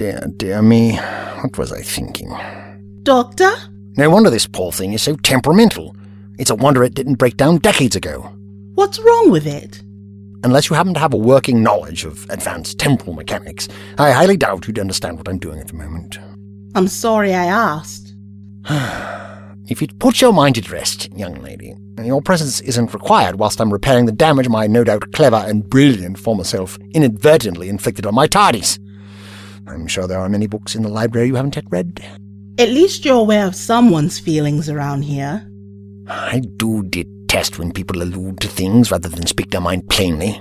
dear, dear me. What was I thinking? Doctor? No wonder this poor thing is so temperamental. It's a wonder it didn't break down decades ago. What's wrong with it? Unless you happen to have a working knowledge of advanced temporal mechanics, I highly doubt you'd understand what I'm doing at the moment. I'm sorry I asked. if you'd put your mind at rest, young lady, your presence isn't required whilst I'm repairing the damage my no doubt clever and brilliant former self inadvertently inflicted on my TARDIS. I'm sure there are many books in the library you haven't yet read. At least you're aware of someone's feelings around here. I do detest when people allude to things rather than speak their mind plainly.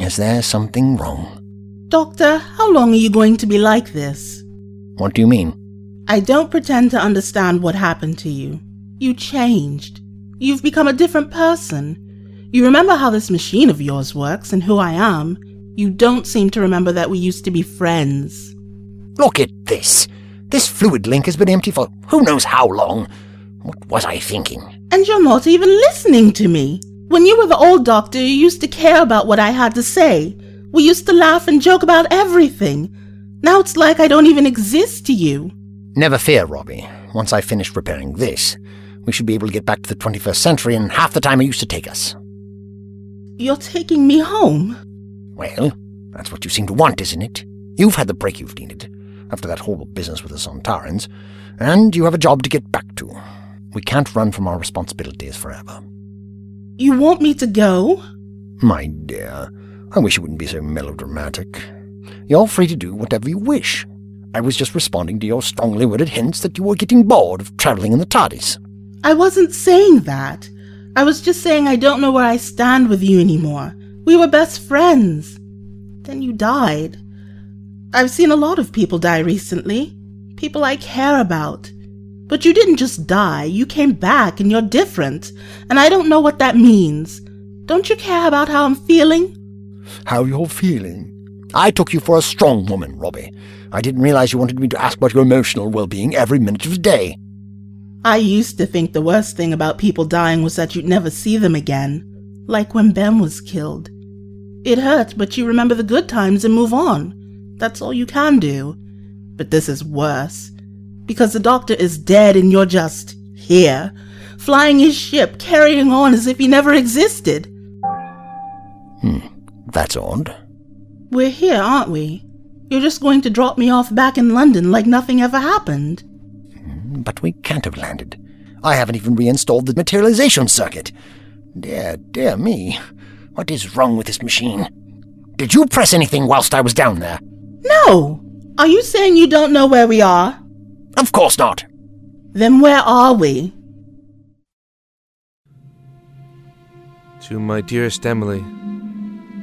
Is there something wrong? Doctor, how long are you going to be like this? What do you mean? I don't pretend to understand what happened to you. You changed. You've become a different person. You remember how this machine of yours works and who I am. You don't seem to remember that we used to be friends. Look at this. This fluid link has been empty for who knows how long. What was I thinking? And you're not even listening to me. When you were the old doctor, you used to care about what I had to say. We used to laugh and joke about everything. Now it's like I don't even exist to you. Never fear, Robbie. Once I've finished repairing this, we should be able to get back to the 21st century in half the time it used to take us. You're taking me home? Well, that's what you seem to want, isn't it? You've had the break you've needed, after that horrible business with the Sontarans, and you have a job to get back to. We can't run from our responsibilities forever. You want me to go? My dear, I wish you wouldn't be so melodramatic. You're free to do whatever you wish. I was just responding to your strongly worded hints that you were getting bored of traveling in the TARDIS. I wasn't saying that. I was just saying I don't know where I stand with you anymore. We were best friends. Then you died. I've seen a lot of people die recently. People I care about. But you didn't just die, you came back and you're different. And I don't know what that means. Don't you care about how I'm feeling? How you're feeling? I took you for a strong woman, Robbie. I didn't realize you wanted me to ask about your emotional well being every minute of the day. I used to think the worst thing about people dying was that you'd never see them again, like when Ben was killed. It hurt, but you remember the good times and move on. That's all you can do. But this is worse. Because the doctor is dead and you're just here, flying his ship, carrying on as if he never existed. Hmm, that's odd. We're here, aren't we? You're just going to drop me off back in London like nothing ever happened. But we can't have landed. I haven't even reinstalled the materialization circuit. Dear, dear me. What is wrong with this machine? Did you press anything whilst I was down there? No! Are you saying you don't know where we are? Of course not. Then where are we? To my dearest Emily,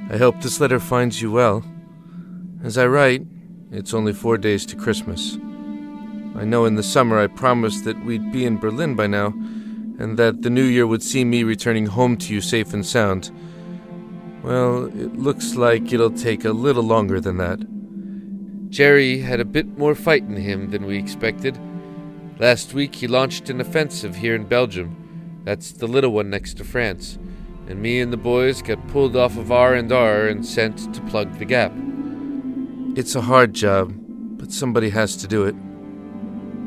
I hope this letter finds you well. As I write, it's only four days to Christmas. I know in the summer I promised that we'd be in Berlin by now, and that the new year would see me returning home to you safe and sound. Well, it looks like it'll take a little longer than that. Jerry had a bit more fight in him than we expected. Last week he launched an offensive here in Belgium. That's the little one next to France. And me and the boys got pulled off of R&R and sent to plug the gap. It's a hard job, but somebody has to do it.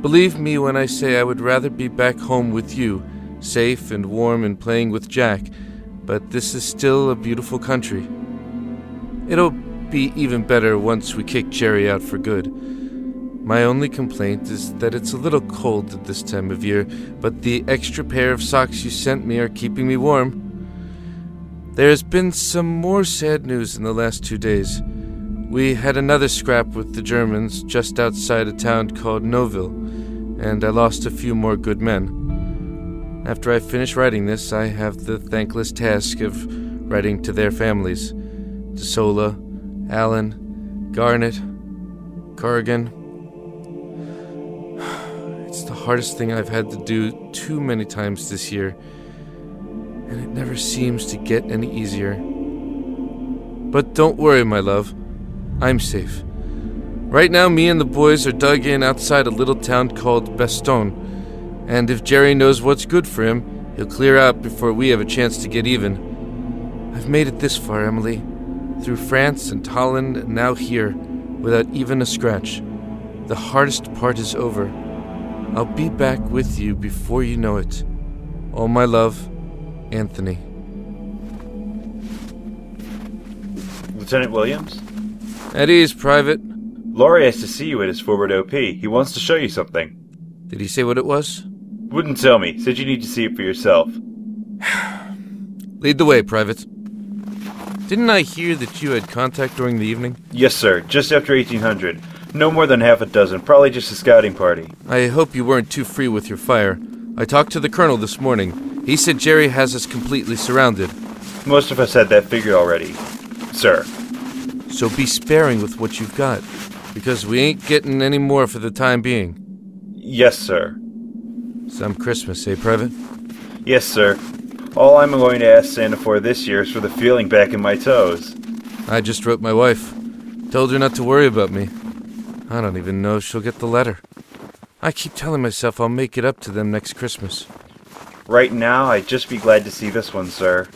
Believe me when I say I would rather be back home with you, safe and warm and playing with Jack, but this is still a beautiful country. It'll be even better once we kick Jerry out for good. My only complaint is that it's a little cold at this time of year, but the extra pair of socks you sent me are keeping me warm. There has been some more sad news in the last two days. We had another scrap with the Germans just outside a town called Noville, and I lost a few more good men. After I finish writing this, I have the thankless task of writing to their families DeSola, Allen, Garnett, Corrigan. It's the hardest thing I've had to do too many times this year, and it never seems to get any easier. But don't worry, my love. I'm safe. Right now, me and the boys are dug in outside a little town called Bastogne, and if Jerry knows what's good for him, he'll clear out before we have a chance to get even. I've made it this far, Emily, through France and Holland, and now here, without even a scratch. The hardest part is over. I'll be back with you before you know it. All my love, Anthony. Lieutenant Williams? At ease, Private. Lowry has to see you at his forward OP. He wants to show you something. Did he say what it was? Wouldn't tell me. Said you need to see it for yourself. Lead the way, Private. Didn't I hear that you had contact during the evening? Yes, sir. Just after 1800. No more than half a dozen. Probably just a scouting party. I hope you weren't too free with your fire. I talked to the colonel this morning. He said Jerry has us completely surrounded. Most of us had that figured already. Sir. So be sparing with what you've got, because we ain't getting any more for the time being. Yes, sir. Some Christmas, eh, Private? Yes, sir. All I'm going to ask Santa for this year is for the feeling back in my toes. I just wrote my wife. Told her not to worry about me. I don't even know if she'll get the letter. I keep telling myself I'll make it up to them next Christmas. Right now, I'd just be glad to see this one, sir.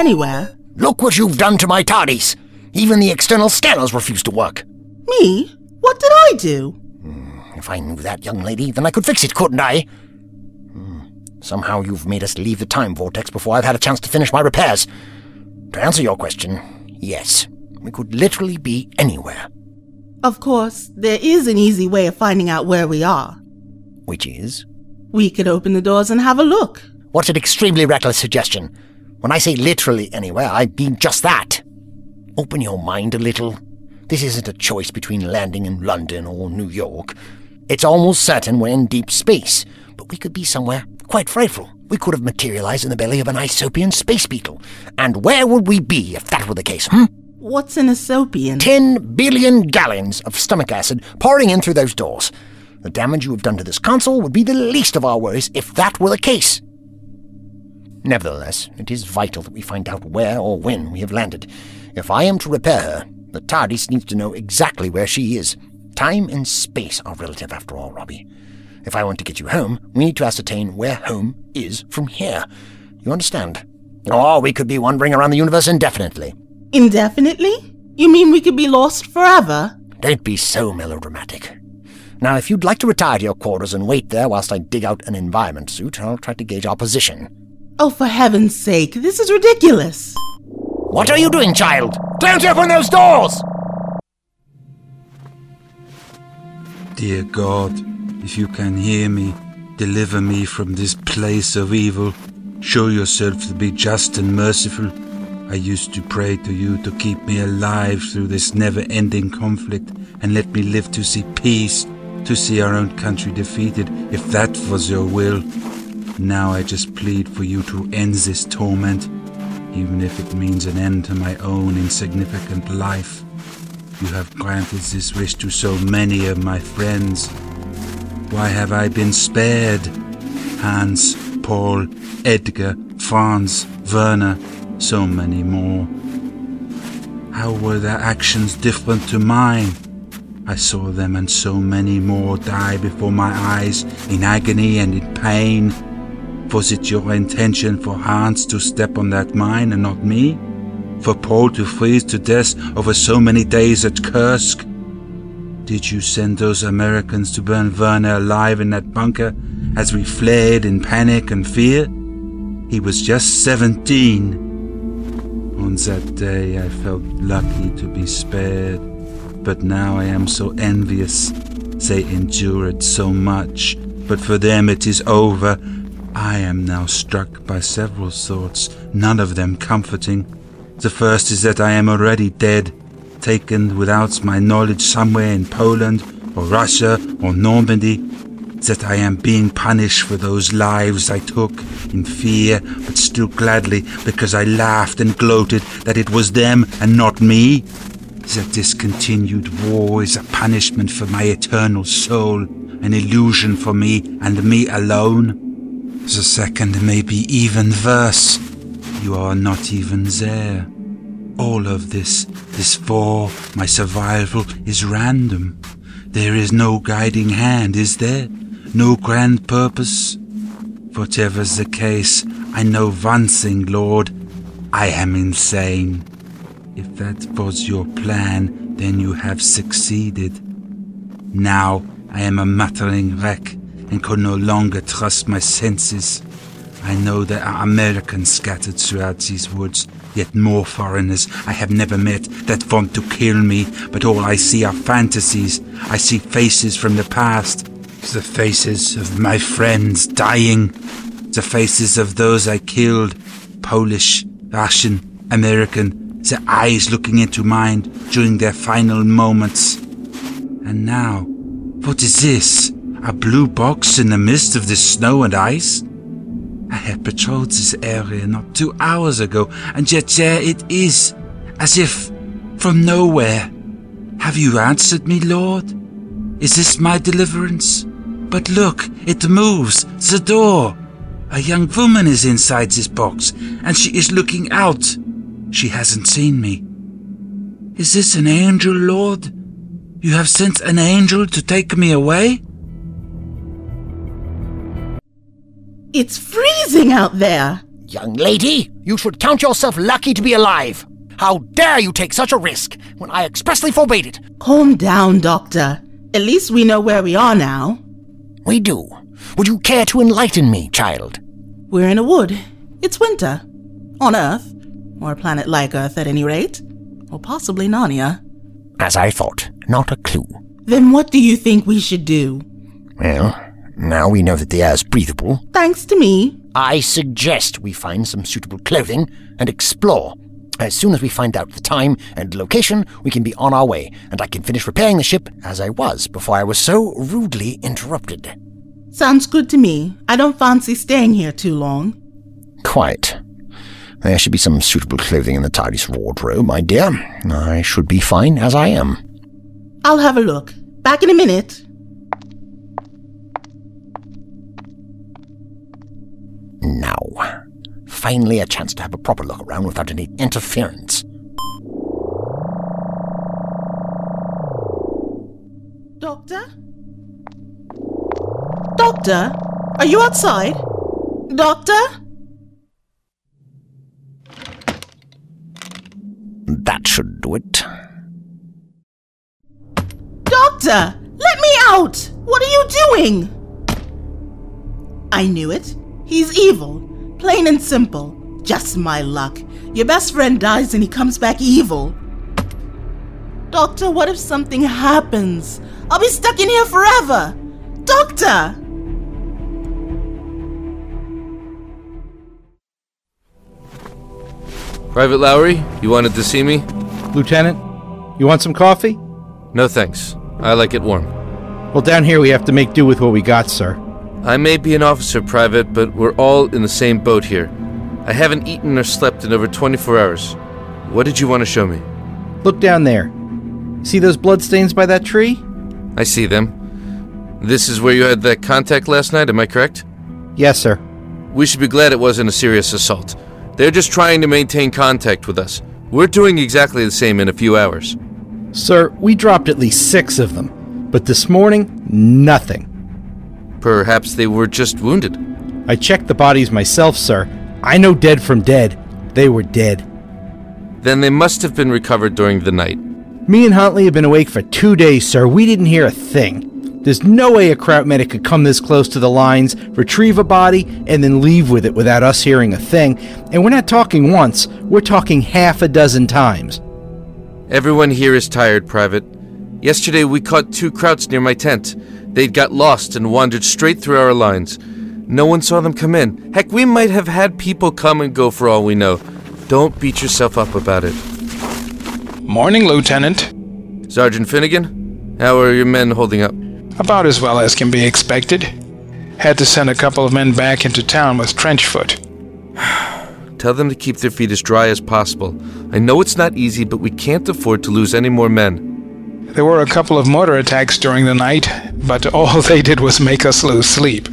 Anywhere. Look what you've done to my TARDIS. Even the external scanners refuse to work. Me? What did I do? If I knew that, young lady, then I could fix it, couldn't I? Hmm. Somehow you've made us leave the time vortex before I've had a chance to finish my repairs. To answer your question, yes. We could literally be anywhere. Of course, there is an easy way of finding out where we are. Which is? We could open the doors and have a look. What an extremely reckless suggestion? When I say literally anywhere, I mean just that. Open your mind a little. This isn't a choice between landing in London or New York. It's almost certain we're in deep space, but we could be somewhere quite frightful. We could have materialized in the belly of an Isopian space beetle. And where would we be if that were the case, hmm? What's an Aesopian? Ten billion gallons of stomach acid pouring in through those doors. The damage you have done to this console would be the least of our worries if that were the case. Nevertheless, it is vital that we find out where or when we have landed. If I am to repair her, the TARDIS needs to know exactly where she is. Time and space are relative after all, Robbie. If I want to get you home, we need to ascertain where home is from here. You understand? Or we could be wandering around the universe indefinitely. Indefinitely? You mean we could be lost forever? Don't be so melodramatic. Now, if you'd like to retire to your quarters and wait there whilst I dig out an environment suit, I'll try to gauge our position. Oh, for heaven's sake, this is ridiculous. What are you doing, child? Don't open those doors! Dear God, if you can hear me, deliver me from this place of evil. Show yourself to be just and merciful. I used to pray to you to keep me alive through this never ending conflict and let me live to see peace, to see our own country defeated, if that was your will. Now I just plead for you to end this torment, even if it means an end to my own insignificant life. You have granted this wish to so many of my friends. Why have I been spared? Hans, Paul, Edgar, Franz, Werner, so many more. How were their actions different to mine? I saw them and so many more die before my eyes in agony and in pain. Was it your intention for Hans to step on that mine and not me? For Paul to freeze to death over so many days at Kursk? Did you send those Americans to burn Werner alive in that bunker as we fled in panic and fear? He was just 17. On that day I felt lucky to be spared, but now I am so envious. They endured so much, but for them it is over. I am now struck by several thoughts, none of them comforting. The first is that I am already dead, taken without my knowledge somewhere in Poland or Russia or Normandy. that I am being punished for those lives I took in fear, but still gladly, because I laughed and gloated that it was them and not me? That this continued war is a punishment for my eternal soul, an illusion for me and me alone? The second may be even worse. You are not even there. All of this, this for my survival, is random. There is no guiding hand, is there? No grand purpose? Whatever's the case, I know one thing, Lord. I am insane. If that was your plan, then you have succeeded. Now I am a muttering wreck and could no longer trust my senses. I know there are Americans scattered throughout these woods, yet more foreigners I have never met that want to kill me, but all I see are fantasies. I see faces from the past, the faces of my friends dying, the faces of those I killed, Polish, Russian, American, their eyes looking into mine during their final moments. And now, what is this? A blue box in the midst of this snow and ice? I had patrolled this area not two hours ago, and yet there it is, as if from nowhere. Have you answered me, Lord? Is this my deliverance? But look, it moves, the door. A young woman is inside this box, and she is looking out. She hasn't seen me. Is this an angel, Lord? You have sent an angel to take me away? It's freezing out there. Young lady, you should count yourself lucky to be alive. How dare you take such a risk when I expressly forbade it? Calm down, Doctor. At least we know where we are now. We do. Would you care to enlighten me, child? We're in a wood. It's winter. On Earth. Or a planet like Earth at any rate. Or possibly Narnia. As I thought, not a clue. Then what do you think we should do? Well, now we know that the air's breathable. Thanks to me. I suggest we find some suitable clothing and explore. As soon as we find out the time and location, we can be on our way, and I can finish repairing the ship as I was before I was so rudely interrupted. Sounds good to me. I don't fancy staying here too long. Quite. There should be some suitable clothing in the TARDIS wardrobe, my dear. I should be fine as I am. I'll have a look. Back in a minute. Now, finally a chance to have a proper look around without any interference. Doctor? Doctor? Are you outside? Doctor? That should do it. Doctor! Let me out! What are you doing? I knew it. He's evil. Plain and simple. Just my luck. Your best friend dies and he comes back evil. Doctor, what if something happens? I'll be stuck in here forever. Doctor! Private Lowry, you wanted to see me? Lieutenant, you want some coffee? No thanks. I like it warm. Well, down here we have to make do with what we got, sir. I may be an officer, Private, but we're all in the same boat here. I haven't eaten or slept in over 24 hours. What did you want to show me? Look down there. See those bloodstains by that tree? I see them. This is where you had that contact last night, am I correct? Yes, sir. We should be glad it wasn't a serious assault. They're just trying to maintain contact with us. We're doing exactly the same in a few hours. Sir, we dropped at least six of them. But this morning, nothing. Perhaps they were just wounded. I checked the bodies myself, sir. I know dead from dead. They were dead. Then they must have been recovered during the night. Me and Huntley have been awake for two days, sir. We didn't hear a thing. There's no way a Kraut medic could come this close to the lines, retrieve a body, and then leave with it without us hearing a thing. And we're not talking once, we're talking half a dozen times. Everyone here is tired, Private. Yesterday we caught two Krauts near my tent. They'd got lost and wandered straight through our lines. No one saw them come in. Heck, we might have had people come and go for all we know. Don't beat yourself up about it. Morning, Lieutenant. Sergeant Finnegan, how are your men holding up? About as well as can be expected. Had to send a couple of men back into town with trench foot. Tell them to keep their feet as dry as possible. I know it's not easy, but we can't afford to lose any more men. There were a couple of mortar attacks during the night, but all they did was make us lose sleep.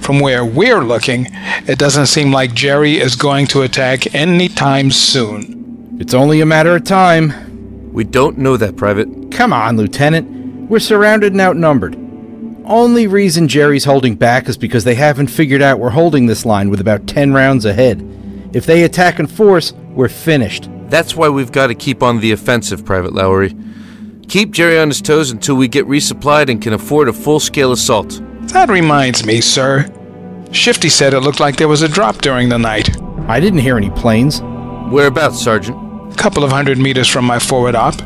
From where we're looking, it doesn't seem like Jerry is going to attack any time soon. It's only a matter of time. We don't know that, Private. Come on, Lieutenant. We're surrounded and outnumbered. Only reason Jerry's holding back is because they haven't figured out we're holding this line with about 10 rounds ahead. If they attack in force, we're finished. That's why we've got to keep on the offensive, Private Lowry. Keep Jerry on his toes until we get resupplied and can afford a full scale assault. That reminds me, sir. Shifty said it looked like there was a drop during the night. I didn't hear any planes. Whereabouts, Sergeant? A couple of hundred meters from my forward op.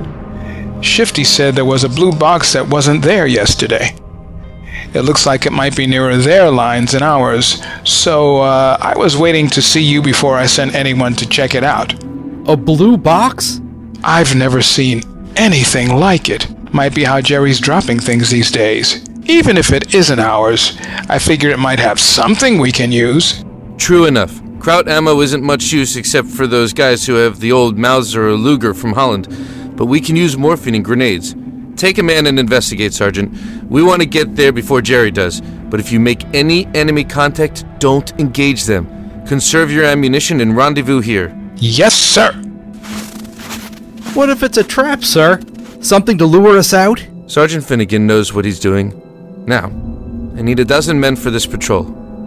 Shifty said there was a blue box that wasn't there yesterday. It looks like it might be nearer their lines than ours, so uh, I was waiting to see you before I sent anyone to check it out. A blue box? I've never seen anything like it. Might be how Jerry's dropping things these days. Even if it isn't ours, I figured it might have something we can use. True enough. Kraut ammo isn't much use except for those guys who have the old Mauser or Luger from Holland, but we can use morphine and grenades. Take a man and investigate, Sergeant. We want to get there before Jerry does, but if you make any enemy contact, don't engage them. Conserve your ammunition and rendezvous here. Yes, sir. What if it's a trap, sir? Something to lure us out? Sergeant Finnegan knows what he's doing. Now, I need a dozen men for this patrol.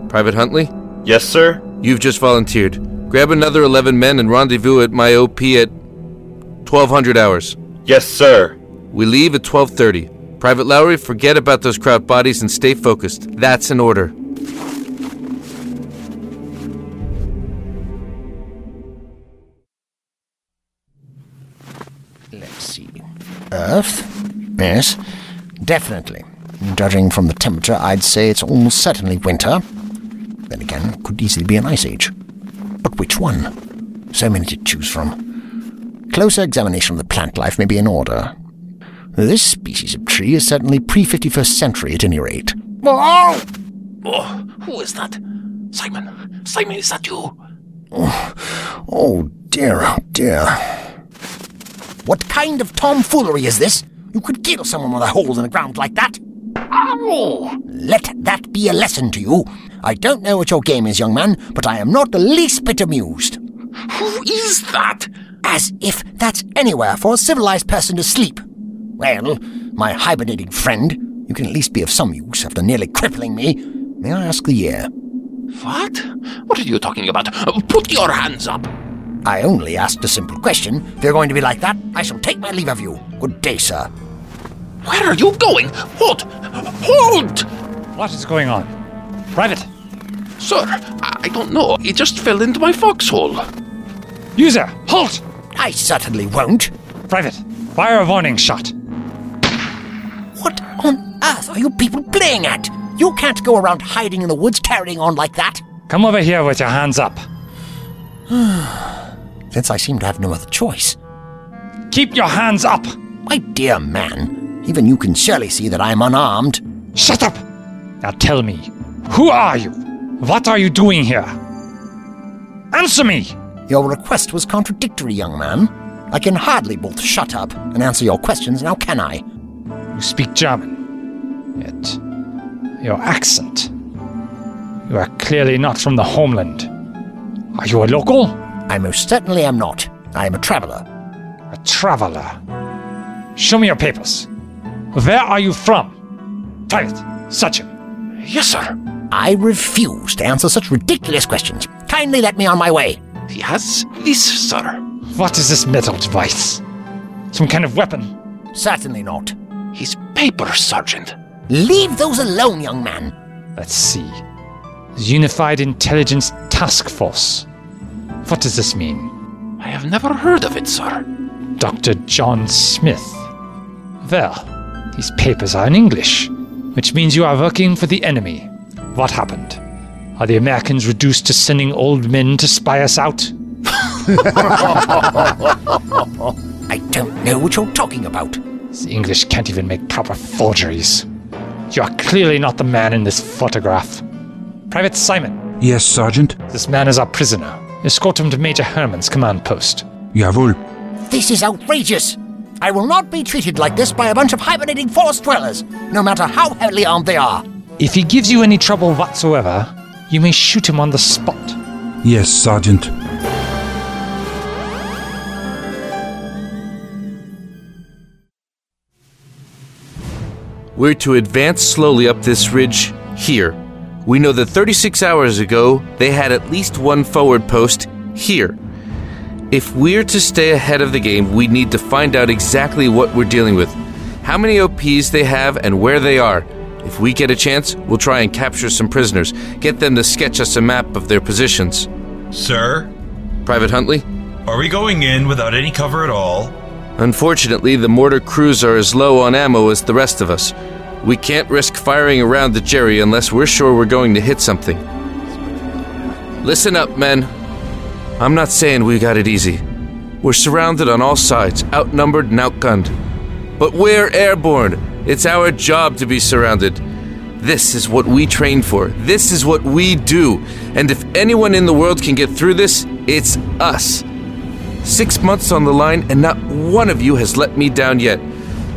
Private Huntley, Yes, sir? you've just volunteered. Grab another 11 men and rendezvous at my OP at 1200 hours. Yes, sir. We leave at 12:30. Private Lowry, forget about those Kraut bodies and stay focused. That's an order. Earth? Yes, definitely. Judging from the temperature, I'd say it's almost certainly winter. Then again, it could easily be an ice age. But which one? So many to choose from. Closer examination of the plant life may be in order. This species of tree is certainly pre 51st century at any rate. Oh! Oh, who is that? Simon. Simon, is that you? Oh dear, oh dear. What kind of tomfoolery is this? You could kill someone with a hole in the ground like that. Ow! Let that be a lesson to you. I don't know what your game is, young man, but I am not the least bit amused. Who is that? As if that's anywhere for a civilized person to sleep. Well, my hibernating friend, you can at least be of some use after nearly crippling me. May I ask the year? What? What are you talking about? Put your hands up! I only asked a simple question. If you're going to be like that, I shall take my leave of you. Good day, sir. Where are you going? Hold! Hold! What is going on? Private, Sir, I don't know. It just fell into my foxhole. user, halt! I certainly won't. Private, fire a warning shot. What on earth are you people playing at? You can't go around hiding in the woods carrying on like that. Come over here with your hands up. Since I seem to have no other choice. Keep your hands up! My dear man, even you can surely see that I am unarmed. Shut up! Now tell me, who are you? What are you doing here? Answer me! Your request was contradictory, young man. I can hardly both shut up and answer your questions, now can I? You speak German. Yet, your accent. You are clearly not from the homeland. Are you a local? I most certainly am not. I am a traveler. A traveler. Show me your papers. Where are you from? Private, search him. Yes, sir. I refuse to answer such ridiculous questions. Kindly let me on my way. Yes, this, sir. What is this metal device? Some kind of weapon? Certainly not. His papers, Sergeant. Leave those alone, young man. Let's see. The Unified Intelligence Task Force. What does this mean? I have never heard of it, sir. Dr. John Smith. Well, these papers are in English, which means you are working for the enemy. What happened? Are the Americans reduced to sending old men to spy us out? I don't know what you're talking about. The English can't even make proper forgeries. You are clearly not the man in this photograph. Private Simon, Yes, Sergeant. this man is our prisoner. Escort him to Major Herman's command post. Jawohl. This is outrageous. I will not be treated like this by a bunch of hibernating forest dwellers, no matter how heavily armed they are. If he gives you any trouble whatsoever, you may shoot him on the spot. Yes, Sergeant. We're to advance slowly up this ridge here. We know that 36 hours ago, they had at least one forward post here. If we're to stay ahead of the game, we need to find out exactly what we're dealing with, how many OPs they have, and where they are. If we get a chance, we'll try and capture some prisoners, get them to sketch us a map of their positions. Sir, Private Huntley? are we going in without any cover at all? Unfortunately, the mortar crews are as low on ammo as the rest of us. We can't risk firing around the Jerry unless we're sure we're going to hit something. Listen up, men. I'm not saying we got it easy. We're surrounded on all sides, outnumbered and outgunned. But we're airborne. It's our job to be surrounded. This is what we train for. This is what we do. And if anyone in the world can get through this, it's us. Six months on the line, and not one of you has let me down yet.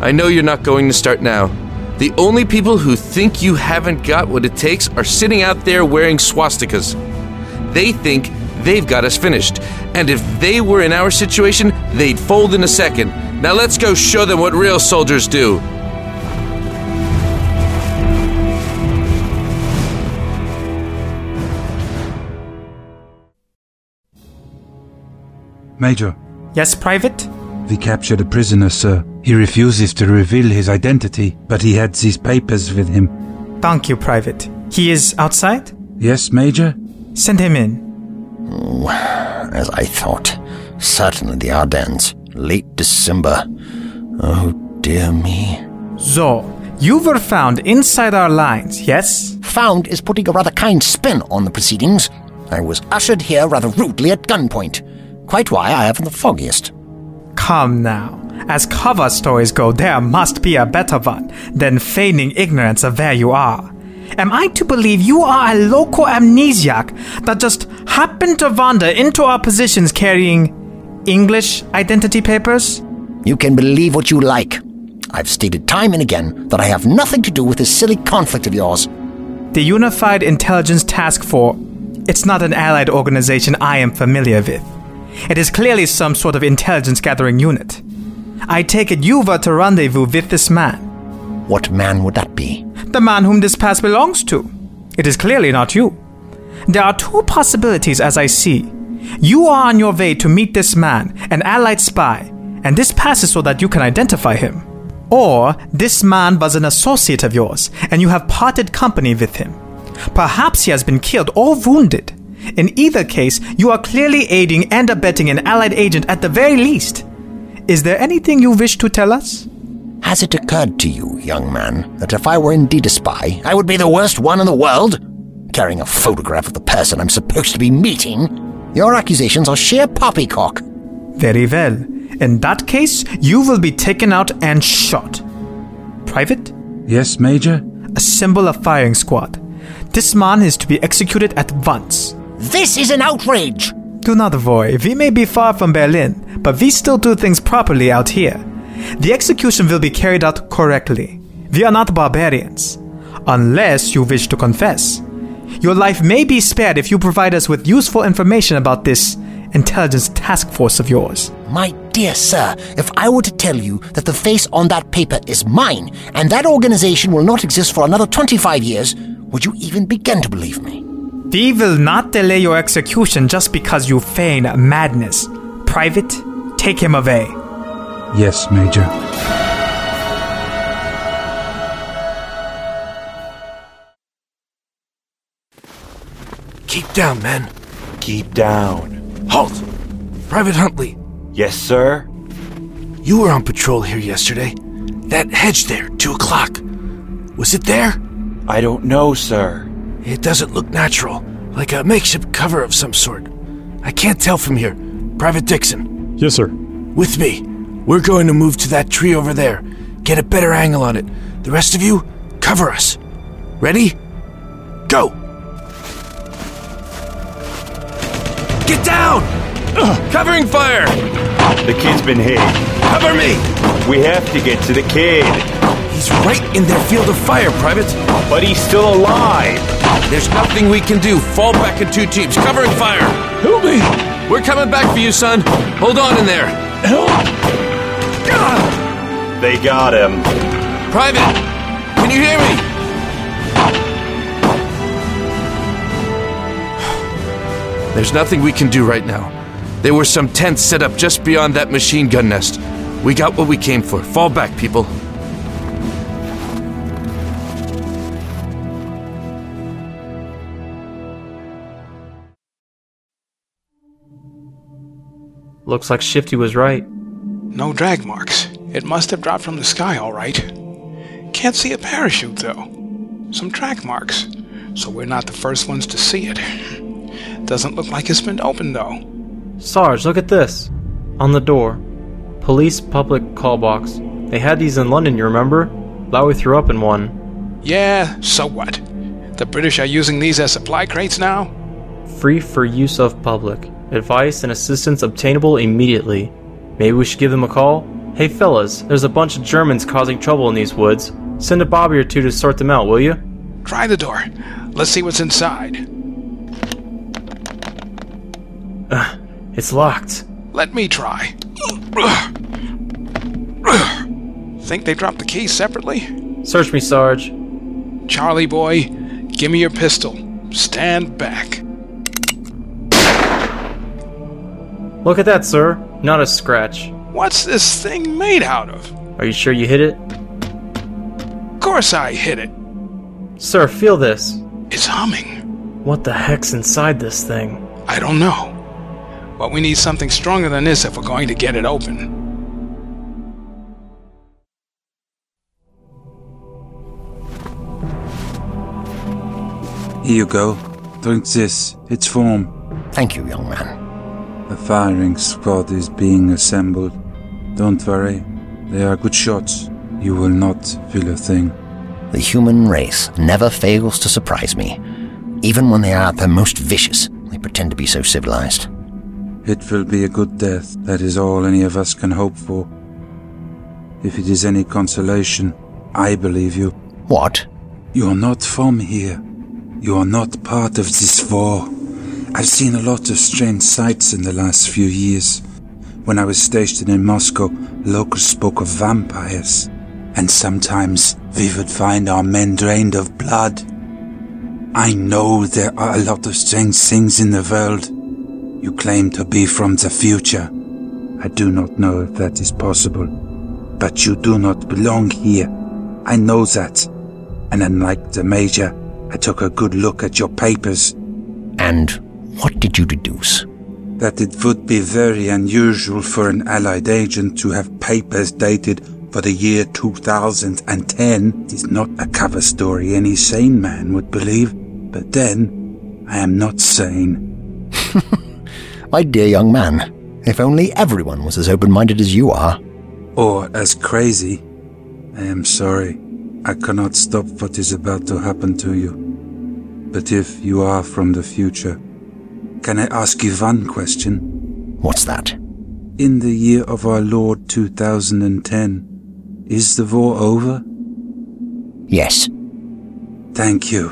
I know you're not going to start now. The only people who think you haven't got what it takes are sitting out there wearing swastikas. They think they've got us finished, and if they were in our situation, they'd fold in a second. Now let's go show them what real soldiers do. Major, Yes, Private? We captured a prisoner, sir. He refuses to reveal his identity, but he had these papers with him. Thank you, Private. He is outside? Yes, Major? Send him in. As I thought. Certainly the Ardennes. Late December. Oh, dear me. So, you were found inside our lines, yes? Found is putting a rather kind spin on the proceedings. I was ushered here rather rudely at gunpoint. Quite why I haven't the foggiest. Come now. As cover stories go, there must be a better one than feigning ignorance of where you are. Am I to believe you are a local amnesiac that just happened to wander into our positions carrying English identity papers? You can believe what you like. I've stated time and again that I have nothing to do with this silly conflict of yours. The Unified Intelligence Task Force. It's not an allied organization I am familiar with. It is clearly some sort of intelligence gathering unit. I take it you were to rendezvous with this man. What man would that be? The man whom this pass belongs to. It is clearly not you. There are two possibilities as I see. You are on your way to meet this man, an allied spy, and this pass is so that you can identify him. Or this man was an associate of yours, and you have parted company with him. Perhaps he has been killed or wounded. In either case, you are clearly aiding and abetting an allied agent at the very least. Is there anything you wish to tell us? Has it occurred to you, young man, that if I were indeed a spy, I would be the worst one in the world? Carrying a photograph of the person I'm supposed to be meeting? Your accusations are sheer poppycock. Very well. In that case, you will be taken out and shot. Private? Yes, Major? Assemble a firing squad. This man is to be executed at once. This is an outrage! Do not worry, we may be far from Berlin, but we still do things properly out here. The execution will be carried out correctly. We are not barbarians. Unless you wish to confess. Your life may be spared if you provide us with useful information about this intelligence task force of yours. My dear sir, if I were to tell you that the face on that paper is mine, and that organization will not exist for another 25 years, would you even begin to believe me? We will not delay your execution just because you feign madness. Private, take him away. Yes, Major. Keep down, men. Keep down. Halt! Private Huntley, Yes, sir? you were on patrol here yesterday. That hedge there, two o'clock. Was it there? I don't know, sir. It doesn't look natural, like a makeshift cover of some sort. I can't tell from here. Private Dixon, Yes, sir. with me. We're going to move to that tree over there. Get a better angle on it. The rest of you, Cover us. Ready? Go! Get down! Covering fire! The kid's been hit. Cover me! We have to get to the kid. He's right in their field of fire, Private. But he's still alive. There's nothing we can do. Fall back in two teams, covering fire. Help me! We're coming back for you, son. Hold on in there. Help! They got him. Private, can you hear me? There's nothing we can do right now. There were some tents set up just beyond that machine gun nest. We got what we came for. Fall back, people. Looks like Shifty was right. No drag marks. It must have dropped from the sky, all right. Can't see a parachute, though. Some track marks. So we're not the first ones to see it. Doesn't look like it's been opened, though. Sarge, look at this. On the door. Police public call box. They had these in London, you remember? Lowry threw up in one. Yeah, so what? The British are using these as supply crates now? Free for use of public. Advice and assistance obtainable immediately. Maybe we should give them a call? Hey fellas, there's a bunch of Germans causing trouble in these woods. Send a bobby or two to sort them out, will you? Try the door. Let's see what's inside. Uh, it's locked. Let me try. Think they dropped the keys separately? Search me, Sarge. Charlie boy, give me your pistol. Stand back. Look at that, sir. Not a scratch. What's this thing made out of? Are you sure you hit it? Of course I hit it. Sir, feel this. It's humming. What the heck's inside this thing? I don't know. But we need something stronger than this if we're going to get it open. Here you go. Drink this. It's warm. Thank you, young man. Firing squad is being assembled. Don't worry. They are good shots. You will not feel a thing. The human race never fails to surprise me. Even when they are at their most vicious, they pretend to be so civilized. It will be a good death. That is all any of us can hope for. If it is any consolation, I believe you. What? You are not from here. You are not part of this war. I've seen a lot of strange sights in the last few years. When I was stationed in Moscow, locals spoke of vampires, and sometimes we would find our men drained of blood. I know there are a lot of strange things in the world. You claim to be from the future. I do not know if that is possible. But you do not belong here. I know that. And unlike the Major, I took a good look at your papers. And what did you deduce? That it would be very unusual for an Allied agent to have papers dated for the year 2010 is not a cover story any sane man would believe. But then, I am not sane. My dear young man, if only everyone was as open minded as you are. Or as crazy. I am sorry. I cannot stop what is about to happen to you. But if you are from the future, can I ask you one question? What's that? In the year of our Lord 2010, is the war over? Yes. Thank you.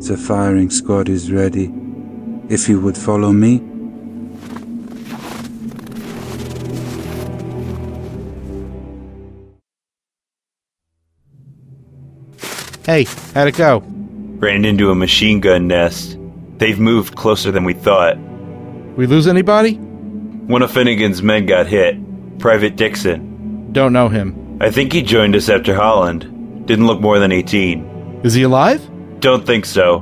The firing squad is ready. If you would follow me. Hey, how'd it go? Ran into a machine gun nest. They've moved closer than we thought. We lose anybody? One of Finnegan's men got hit. Private Dixon. Don't know him. I think he joined us after Holland. Didn't look more than 18. Is he alive? Don't think so.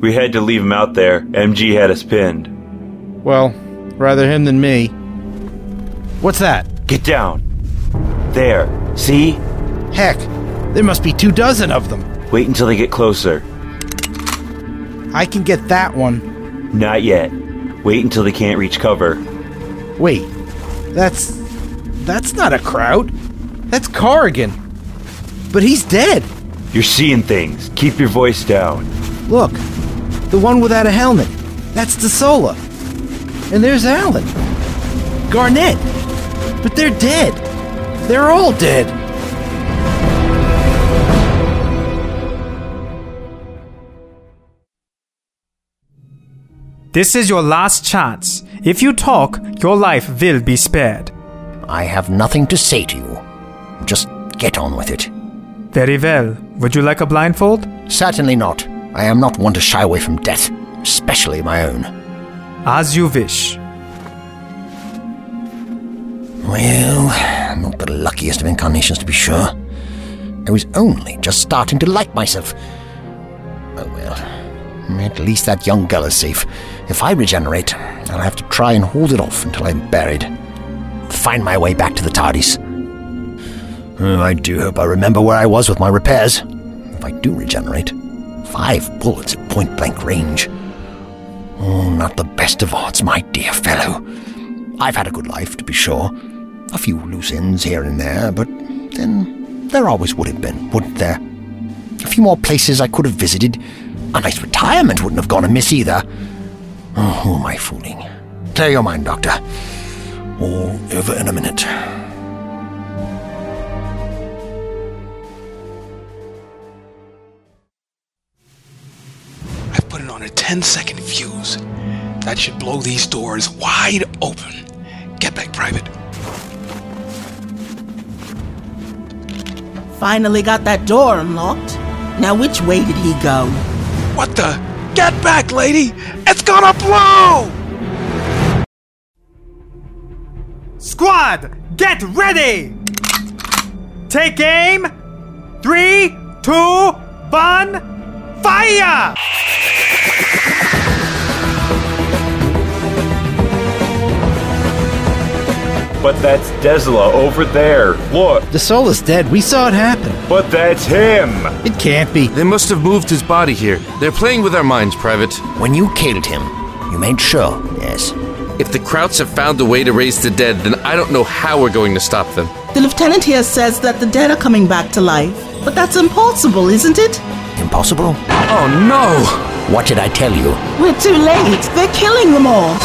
We had to leave him out there. MG had us pinned. Well, rather him than me. What's that? Get down. There. See? Heck, there must be two dozen of them. Wait until they get closer. I can get that one. Not yet. Wait until they can't reach cover. Wait, that's. That's not a Kraut. That's Corrigan. But he's dead. You're seeing things. Keep your voice down. Look, the one without a helmet. That's DeSola. And there's Alan. Garnett. But they're dead. They're all dead. This is your last chance. If you talk, your life will be spared. I have nothing to say to you. Just get on with it. Very well. Would you like a blindfold? Certainly not. I am not one to shy away from death, especially my own. As you wish. Well, I'm not the luckiest of incarnations to be sure. I was only just starting to like myself. Oh well. At least that young girl is safe. If I regenerate, I'll have to try and hold it off until I'm buried. Find my way back to the TARDIS. Oh, I do hope I remember where I was with my repairs. If I do regenerate. Five bullets at point blank range. Oh, not the best of odds, my dear fellow. I've had a good life, to be sure. A few loose ends here and there, but then there always would have been, wouldn't there? A few more places I could have visited. A nice retirement wouldn't have gone amiss either. Oh, who am I fooling? Clear your mind, Doctor. All over in a minute. I've put it on a 10 second fuse. That should blow these doors wide open. Get back, Private. Finally got that door unlocked. Now, which way did he go? What the? Get back, lady! It's gonna blow! Squad, get ready! Take aim! Three, two, one, fire! But that's Desla over there. Look. is dead. We saw it happen. But that's him. It can't be. They must have moved his body here. They're playing with our minds, Private. When you killed him, you made sure, yes. If the Krauts have found a way to raise the dead, then I don't know how we're going to stop them. The lieutenant here says that the dead are coming back to life. But that's impossible, isn't it? Impossible? Oh no! What did I tell you? We're too late. They're killing them all.